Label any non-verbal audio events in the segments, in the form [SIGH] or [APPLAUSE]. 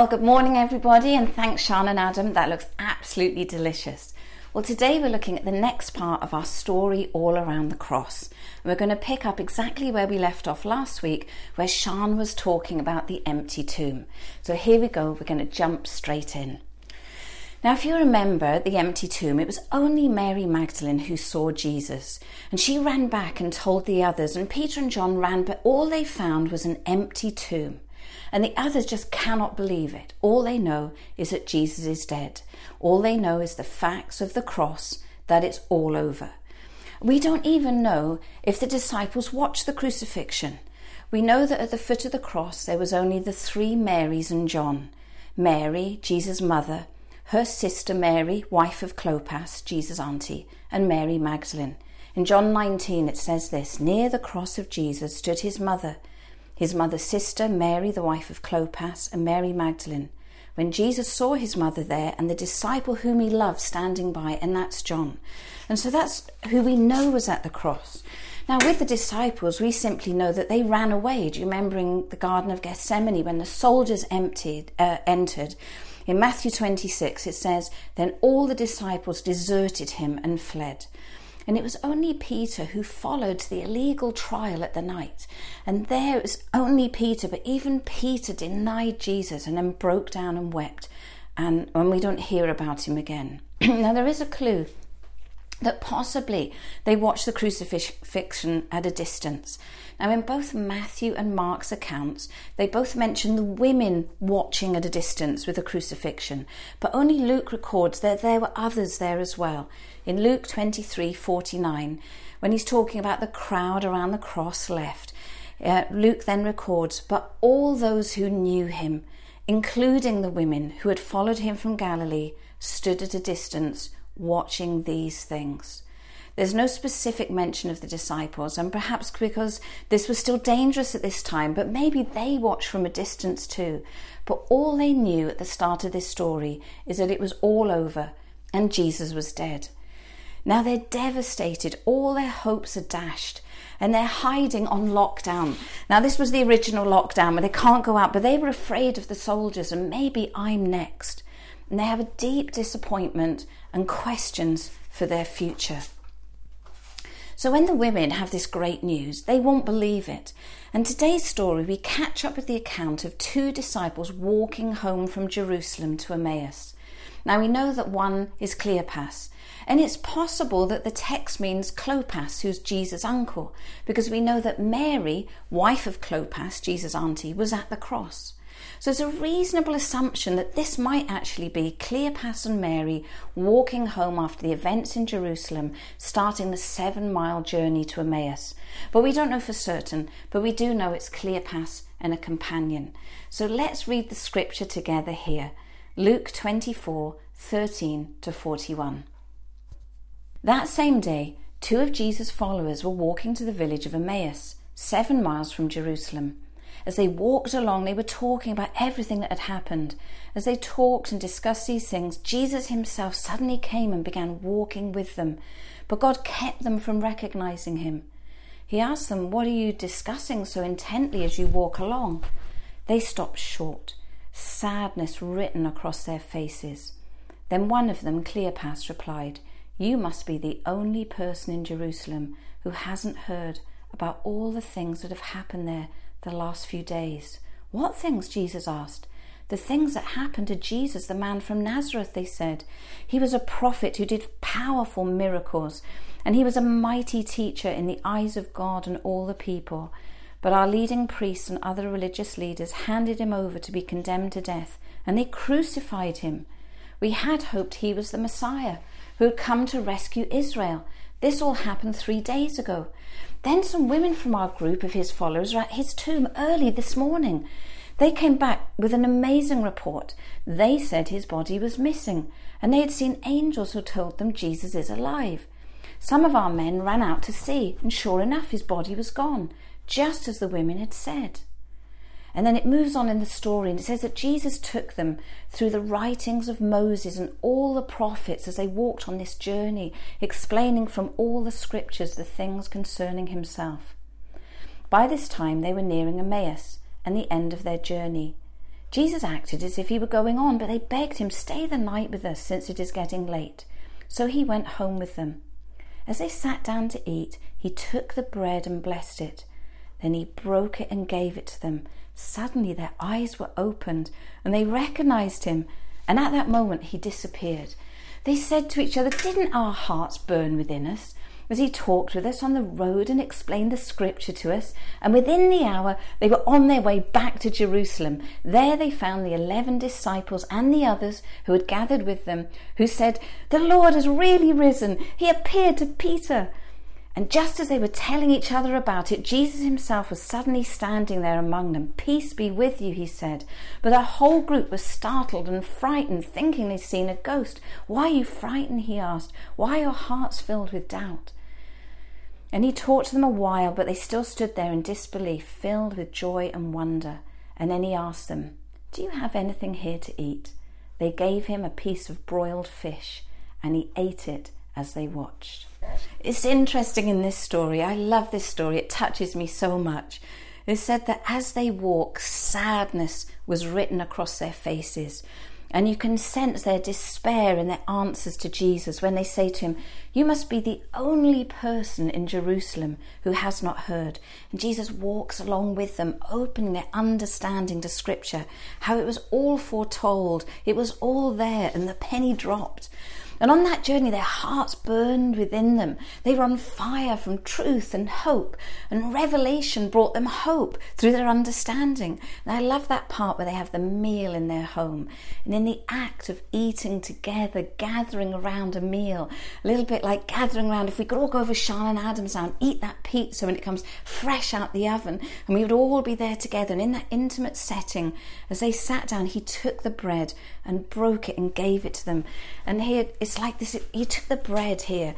Well, good morning, everybody, and thanks, Sean and Adam. That looks absolutely delicious. Well, today we're looking at the next part of our story all around the cross. We're going to pick up exactly where we left off last week, where Sean was talking about the empty tomb. So here we go, we're going to jump straight in. Now, if you remember the empty tomb, it was only Mary Magdalene who saw Jesus. And she ran back and told the others, and Peter and John ran, but all they found was an empty tomb. And the others just cannot believe it. All they know is that Jesus is dead. All they know is the facts of the cross, that it's all over. We don't even know if the disciples watched the crucifixion. We know that at the foot of the cross there was only the three Marys and John Mary, Jesus' mother, her sister Mary, wife of Clopas, Jesus' auntie, and Mary Magdalene. In John 19 it says this Near the cross of Jesus stood his mother his mother's sister, Mary, the wife of Clopas, and Mary Magdalene. When Jesus saw his mother there and the disciple whom he loved standing by, and that's John. And so that's who we know was at the cross. Now, with the disciples, we simply know that they ran away. Do you remember in the Garden of Gethsemane when the soldiers emptied, uh, entered? In Matthew 26, it says, Then all the disciples deserted him and fled. And it was only Peter who followed the illegal trial at the night. And there it was only Peter, but even Peter denied Jesus and then broke down and wept. And, and we don't hear about him again. [CLEARS THROAT] now, there is a clue that possibly they watched the crucifixion at a distance. Now, in both Matthew and Mark's accounts, they both mention the women watching at a distance with the crucifixion, but only Luke records that there were others there as well. In Luke 23 49, when he's talking about the crowd around the cross left, uh, Luke then records, But all those who knew him, including the women who had followed him from Galilee, stood at a distance watching these things. There's no specific mention of the disciples, and perhaps because this was still dangerous at this time, but maybe they watched from a distance too. But all they knew at the start of this story is that it was all over and Jesus was dead. Now they're devastated, all their hopes are dashed, and they're hiding on lockdown. Now, this was the original lockdown where they can't go out, but they were afraid of the soldiers, and maybe I'm next and they have a deep disappointment and questions for their future. So, when the women have this great news, they won't believe it. And today's story, we catch up with the account of two disciples walking home from Jerusalem to Emmaus. Now, we know that one is Cleopas, and it's possible that the text means Clopas, who's Jesus' uncle, because we know that Mary, wife of Clopas, Jesus' auntie, was at the cross. So it's a reasonable assumption that this might actually be Cleopas and Mary walking home after the events in Jerusalem, starting the seven mile journey to Emmaus. But we don't know for certain, but we do know it's Cleopas and a companion. So let's read the scripture together here Luke 24 13 to 41. That same day, two of Jesus' followers were walking to the village of Emmaus, seven miles from Jerusalem. As they walked along, they were talking about everything that had happened. As they talked and discussed these things, Jesus himself suddenly came and began walking with them. But God kept them from recognizing him. He asked them, What are you discussing so intently as you walk along? They stopped short, sadness written across their faces. Then one of them, Cleopas, replied, You must be the only person in Jerusalem who hasn't heard about all the things that have happened there the last few days. What things? Jesus asked. The things that happened to Jesus, the man from Nazareth, they said. He was a prophet who did powerful miracles, and he was a mighty teacher in the eyes of God and all the people. But our leading priests and other religious leaders handed him over to be condemned to death, and they crucified him. We had hoped he was the Messiah who had come to rescue Israel. This all happened three days ago. Then some women from our group of his followers were at his tomb early this morning. They came back with an amazing report. They said his body was missing, and they had seen angels who told them Jesus is alive. Some of our men ran out to see, and sure enough, his body was gone, just as the women had said. And then it moves on in the story and it says that Jesus took them through the writings of Moses and all the prophets as they walked on this journey, explaining from all the scriptures the things concerning himself. By this time they were nearing Emmaus and the end of their journey. Jesus acted as if he were going on, but they begged him, Stay the night with us, since it is getting late. So he went home with them. As they sat down to eat, he took the bread and blessed it. Then he broke it and gave it to them. Suddenly their eyes were opened, and they recognized him, and at that moment he disappeared. They said to each other, Didn't our hearts burn within us? as he talked with us on the road and explained the scripture to us. And within the hour, they were on their way back to Jerusalem. There they found the eleven disciples and the others who had gathered with them, who said, The Lord has really risen. He appeared to Peter. And just as they were telling each other about it, Jesus himself was suddenly standing there among them. Peace be with you, he said. But the whole group was startled and frightened, thinking they'd seen a ghost. Why are you frightened? he asked. Why are your hearts filled with doubt? And he taught them a while, but they still stood there in disbelief, filled with joy and wonder. And then he asked them, Do you have anything here to eat? They gave him a piece of broiled fish, and he ate it as they watched. It's interesting in this story. I love this story. It touches me so much. It said that as they walked, sadness was written across their faces. And you can sense their despair in their answers to Jesus when they say to him, You must be the only person in Jerusalem who has not heard. And Jesus walks along with them, opening their understanding to Scripture, how it was all foretold, it was all there, and the penny dropped. And on that journey, their hearts burned within them. They were on fire from truth and hope, and revelation brought them hope through their understanding. And I love that part where they have the meal in their home. And in the act of eating together, gathering around a meal, a little bit like gathering around, if we could all go over Sean and Adam's and eat that pizza when it comes fresh out the oven, and we would all be there together. And in that intimate setting, as they sat down, he took the bread and broke it and gave it to them. And here, it's like this he took the bread here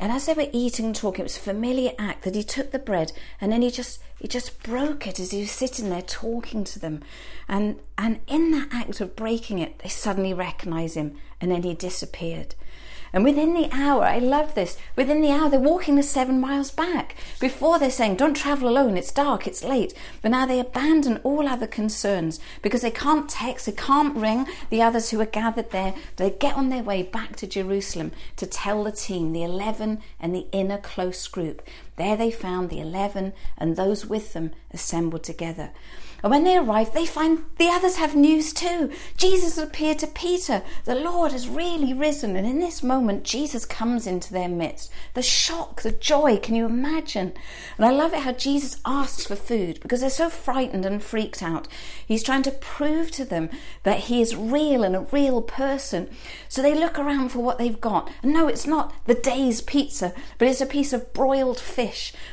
and as they were eating and talking, it was a familiar act that he took the bread and then he just he just broke it as he was sitting there talking to them. And and in that act of breaking it, they suddenly recognized him and then he disappeared. And within the hour, I love this, within the hour, they're walking the seven miles back. Before they're saying, don't travel alone, it's dark, it's late. But now they abandon all other concerns because they can't text, they can't ring the others who are gathered there. They get on their way back to Jerusalem to tell the team, the 11 and the inner close group. There they found the 11 and those with them assembled together. And when they arrive, they find the others have news too. Jesus appeared to Peter. The Lord has really risen. And in this moment, Jesus comes into their midst. The shock, the joy, can you imagine? And I love it how Jesus asks for food because they're so frightened and freaked out. He's trying to prove to them that he is real and a real person. So they look around for what they've got. And no, it's not the day's pizza, but it's a piece of broiled fish.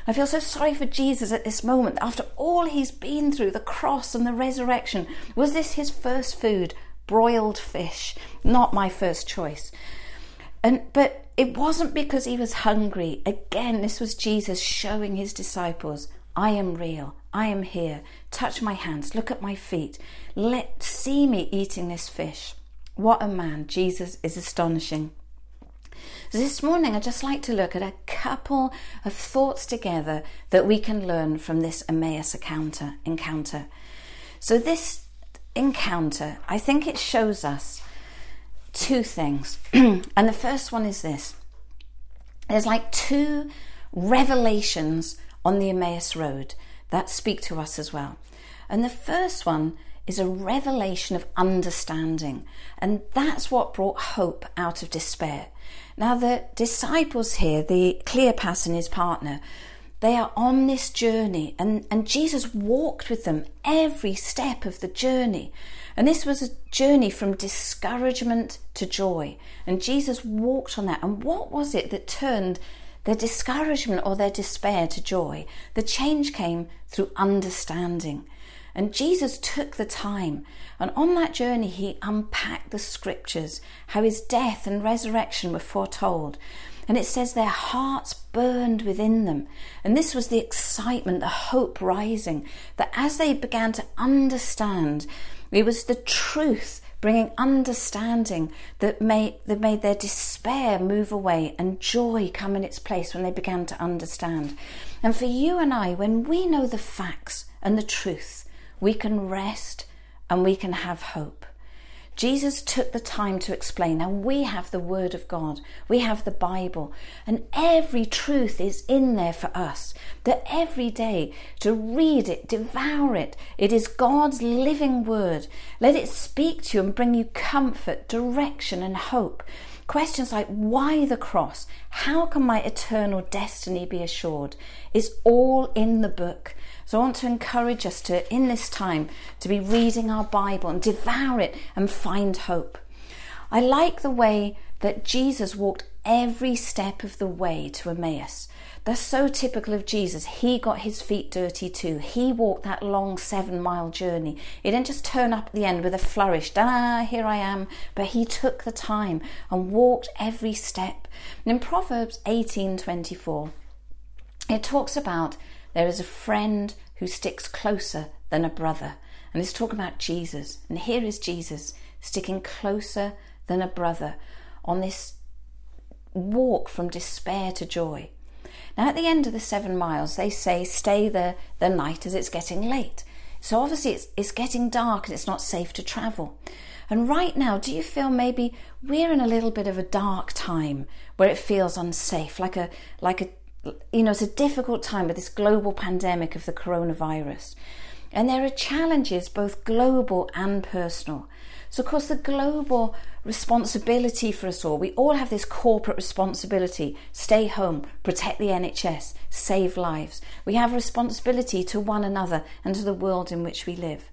I feel so sorry for Jesus at this moment. After all he's been through, the cross and the resurrection. Was this his first food? Broiled fish. Not my first choice. And but it wasn't because he was hungry. Again, this was Jesus showing his disciples, I am real. I am here. Touch my hands. Look at my feet. Let see me eating this fish. What a man. Jesus is astonishing. This morning, I'd just like to look at a couple of thoughts together that we can learn from this Emmaus encounter. encounter. So, this encounter, I think it shows us two things. [CLEARS THROAT] and the first one is this there's like two revelations on the Emmaus Road that speak to us as well. And the first one is a revelation of understanding. And that's what brought hope out of despair. Now, the disciples here, the Cleopas and his partner, they are on this journey, and, and Jesus walked with them every step of the journey. And this was a journey from discouragement to joy. And Jesus walked on that. And what was it that turned their discouragement or their despair to joy? The change came through understanding. And Jesus took the time, and on that journey, he unpacked the scriptures, how his death and resurrection were foretold. And it says their hearts burned within them. And this was the excitement, the hope rising, that as they began to understand, it was the truth bringing understanding that made, that made their despair move away and joy come in its place when they began to understand. And for you and I, when we know the facts and the truth, we can rest and we can have hope. Jesus took the time to explain. Now we have the Word of God, we have the Bible, and every truth is in there for us. That every day to read it, devour it. It is God's living Word. Let it speak to you and bring you comfort, direction, and hope. Questions like why the cross? How can my eternal destiny be assured? Is all in the book. So I want to encourage us to, in this time, to be reading our Bible and devour it and find hope. I like the way that Jesus walked every step of the way to Emmaus. That's so typical of Jesus. He got his feet dirty too. He walked that long seven mile journey. He didn't just turn up at the end with a flourish, ah, here I am. But he took the time and walked every step. And in Proverbs 18:24, it talks about there is a friend who sticks closer than a brother. And it's talking about Jesus. And here is Jesus sticking closer than a brother on this walk from despair to joy. Now, at the end of the seven miles, they say stay the, the night as it's getting late. So obviously, it's, it's getting dark and it's not safe to travel. And right now, do you feel maybe we're in a little bit of a dark time where it feels unsafe, like a like a you know, it's a difficult time with this global pandemic of the coronavirus. And there are challenges, both global and personal. So, of course, the global responsibility for us all, we all have this corporate responsibility stay home, protect the NHS, save lives. We have responsibility to one another and to the world in which we live.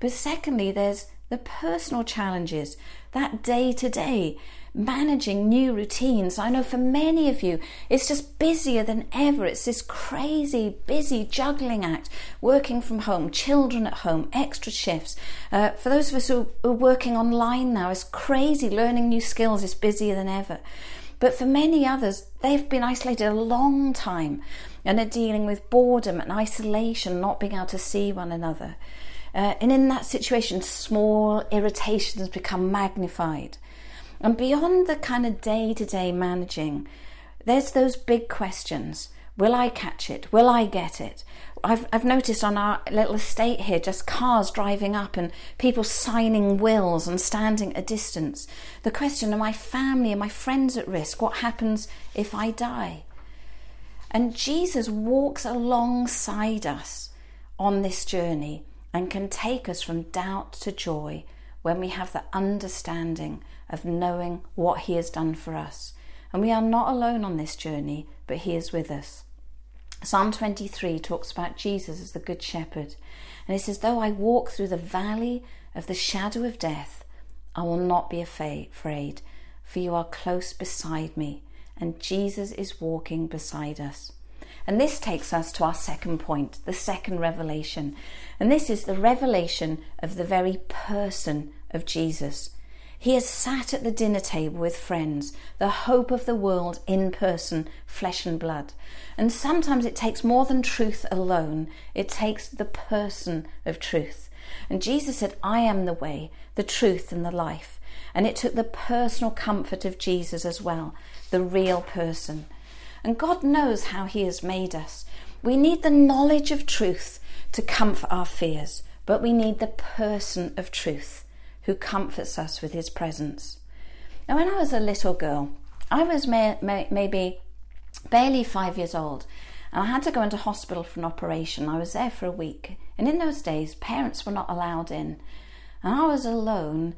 But secondly, there's the personal challenges, that day to day, managing new routines. I know for many of you, it's just busier than ever. It's this crazy, busy juggling act, working from home, children at home, extra shifts. Uh, for those of us who are working online now, it's crazy. Learning new skills is busier than ever. But for many others, they've been isolated a long time and are dealing with boredom and isolation, not being able to see one another. Uh, and in that situation, small irritations become magnified. And beyond the kind of day to day managing, there's those big questions. Will I catch it? Will I get it? I've, I've noticed on our little estate here just cars driving up and people signing wills and standing at a distance. The question are my family and my friends at risk? What happens if I die? And Jesus walks alongside us on this journey and can take us from doubt to joy when we have the understanding of knowing what He has done for us. And we are not alone on this journey, but He is with us. Psalm 23 talks about Jesus as the Good Shepherd. And it says, Though I walk through the valley of the shadow of death, I will not be afraid, for you are close beside me, and Jesus is walking beside us. And this takes us to our second point, the second revelation. And this is the revelation of the very person of Jesus. He has sat at the dinner table with friends, the hope of the world in person, flesh and blood. And sometimes it takes more than truth alone, it takes the person of truth. And Jesus said, I am the way, the truth, and the life. And it took the personal comfort of Jesus as well, the real person. And God knows how He has made us. We need the knowledge of truth to comfort our fears, but we need the person of truth who comforts us with His presence. Now, when I was a little girl, I was may, may, maybe barely five years old, and I had to go into hospital for an operation. I was there for a week, and in those days, parents were not allowed in, and I was alone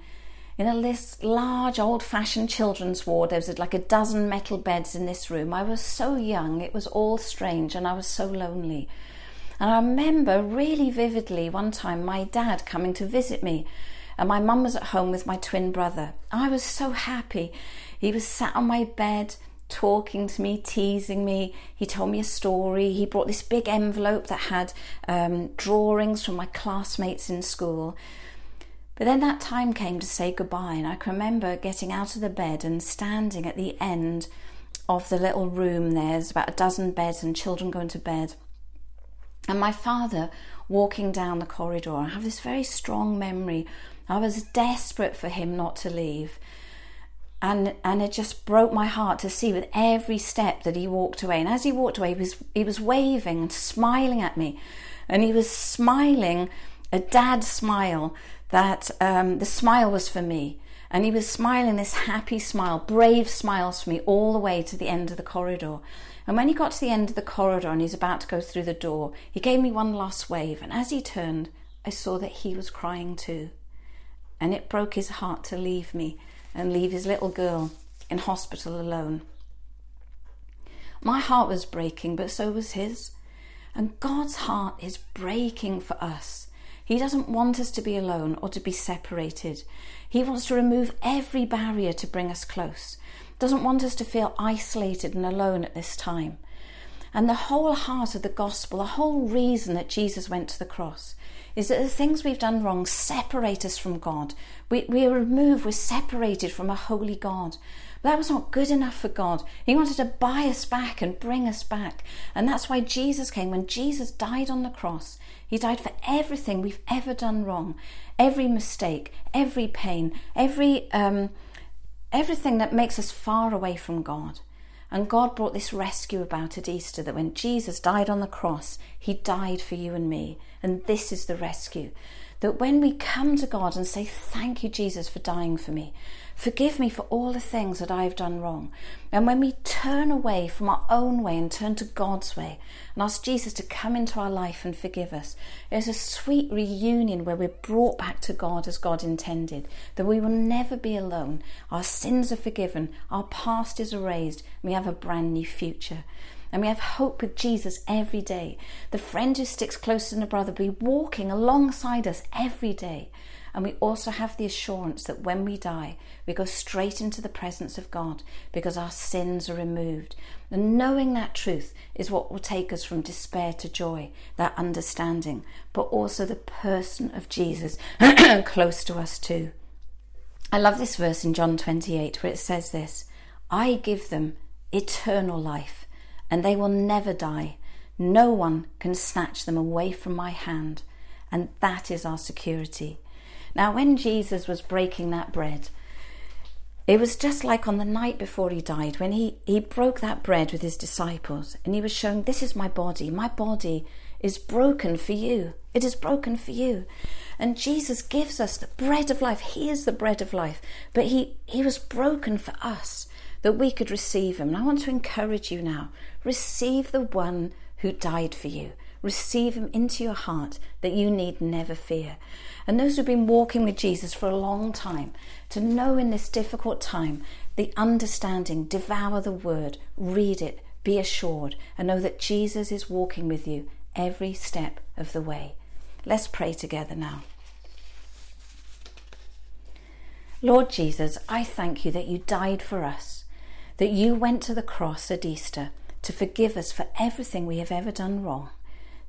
in a large old fashioned children's ward. There was like a dozen metal beds in this room. I was so young, it was all strange, and I was so lonely. And I remember really vividly one time my dad coming to visit me, and my mum was at home with my twin brother. I was so happy. He was sat on my bed talking to me, teasing me. He told me a story. He brought this big envelope that had um, drawings from my classmates in school. But then that time came to say goodbye, and I can remember getting out of the bed and standing at the end of the little room. There's about a dozen beds and children going to bed. And my father walking down the corridor. I have this very strong memory. I was desperate for him not to leave. And, and it just broke my heart to see with every step that he walked away. And as he walked away, he was, he was waving and smiling at me. And he was smiling a dad smile that um, the smile was for me. And he was smiling this happy smile, brave smiles for me all the way to the end of the corridor. And when he got to the end of the corridor and he's about to go through the door, he gave me one last wave. And as he turned, I saw that he was crying too. And it broke his heart to leave me and leave his little girl in hospital alone. My heart was breaking, but so was his. And God's heart is breaking for us. He doesn't want us to be alone or to be separated. He wants to remove every barrier to bring us close. Doesn't want us to feel isolated and alone at this time. And the whole heart of the gospel, the whole reason that Jesus went to the cross, is that the things we've done wrong separate us from God. We, we are removed, we're separated from a holy God. That was not good enough for God. He wanted to buy us back and bring us back. And that's why Jesus came. When Jesus died on the cross, he died for everything we've ever done wrong, every mistake, every pain, every um, everything that makes us far away from God. And God brought this rescue about at Easter that when Jesus died on the cross, he died for you and me. And this is the rescue. That when we come to God and say, Thank you, Jesus, for dying for me, Forgive me for all the things that I've done wrong. And when we turn away from our own way and turn to God's way and ask Jesus to come into our life and forgive us, there's a sweet reunion where we're brought back to God as God intended, that we will never be alone. Our sins are forgiven, our past is erased, we have a brand new future. And we have hope with Jesus every day. The friend who sticks closer than a brother will be walking alongside us every day. And we also have the assurance that when we die, we go straight into the presence of God because our sins are removed. And knowing that truth is what will take us from despair to joy, that understanding, but also the person of Jesus [CLEARS THROAT] close to us too. I love this verse in John 28 where it says this I give them eternal life, and they will never die. No one can snatch them away from my hand. And that is our security. Now, when Jesus was breaking that bread, it was just like on the night before he died, when he, he broke that bread with his disciples and he was showing, This is my body. My body is broken for you. It is broken for you. And Jesus gives us the bread of life. He is the bread of life. But he, he was broken for us that we could receive him. And I want to encourage you now receive the one who died for you. Receive him into your heart that you need never fear. And those who've been walking with Jesus for a long time, to know in this difficult time the understanding, devour the word, read it, be assured, and know that Jesus is walking with you every step of the way. Let's pray together now. Lord Jesus, I thank you that you died for us, that you went to the cross at Easter to forgive us for everything we have ever done wrong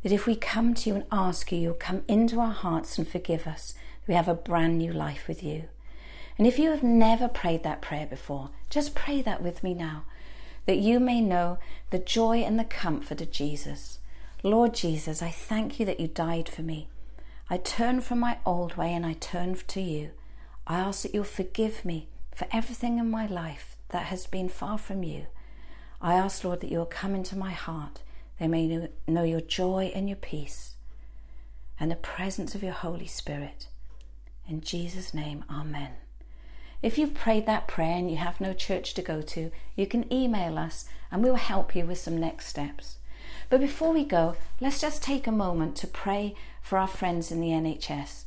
that if we come to you and ask you, you'll come into our hearts and forgive us. We have a brand new life with you. And if you have never prayed that prayer before, just pray that with me now, that you may know the joy and the comfort of Jesus. Lord Jesus, I thank you that you died for me. I turn from my old way and I turn to you. I ask that you'll forgive me for everything in my life that has been far from you. I ask, Lord, that you'll come into my heart they may know your joy and your peace and the presence of your Holy Spirit. In Jesus' name, Amen. If you've prayed that prayer and you have no church to go to, you can email us and we'll help you with some next steps. But before we go, let's just take a moment to pray for our friends in the NHS.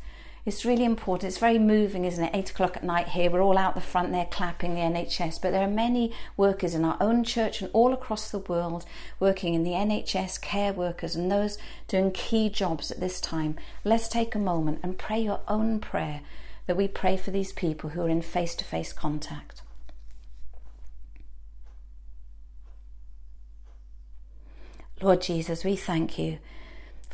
It's really important. It's very moving, isn't it? Eight o'clock at night here, we're all out the front there clapping the NHS. But there are many workers in our own church and all across the world working in the NHS, care workers, and those doing key jobs at this time. Let's take a moment and pray your own prayer that we pray for these people who are in face to face contact. Lord Jesus, we thank you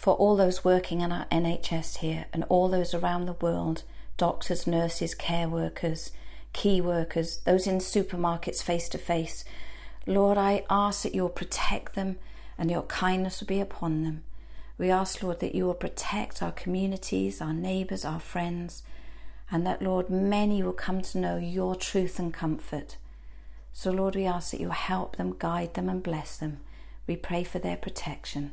for all those working in our NHS here and all those around the world doctors, nurses, care workers, key workers, those in supermarkets face to face. Lord, I ask that you'll protect them and your kindness will be upon them. We ask, Lord, that you will protect our communities, our neighbours, our friends, and that, Lord, many will come to know your truth and comfort. So, Lord, we ask that you'll help them, guide them, and bless them. We pray for their protection.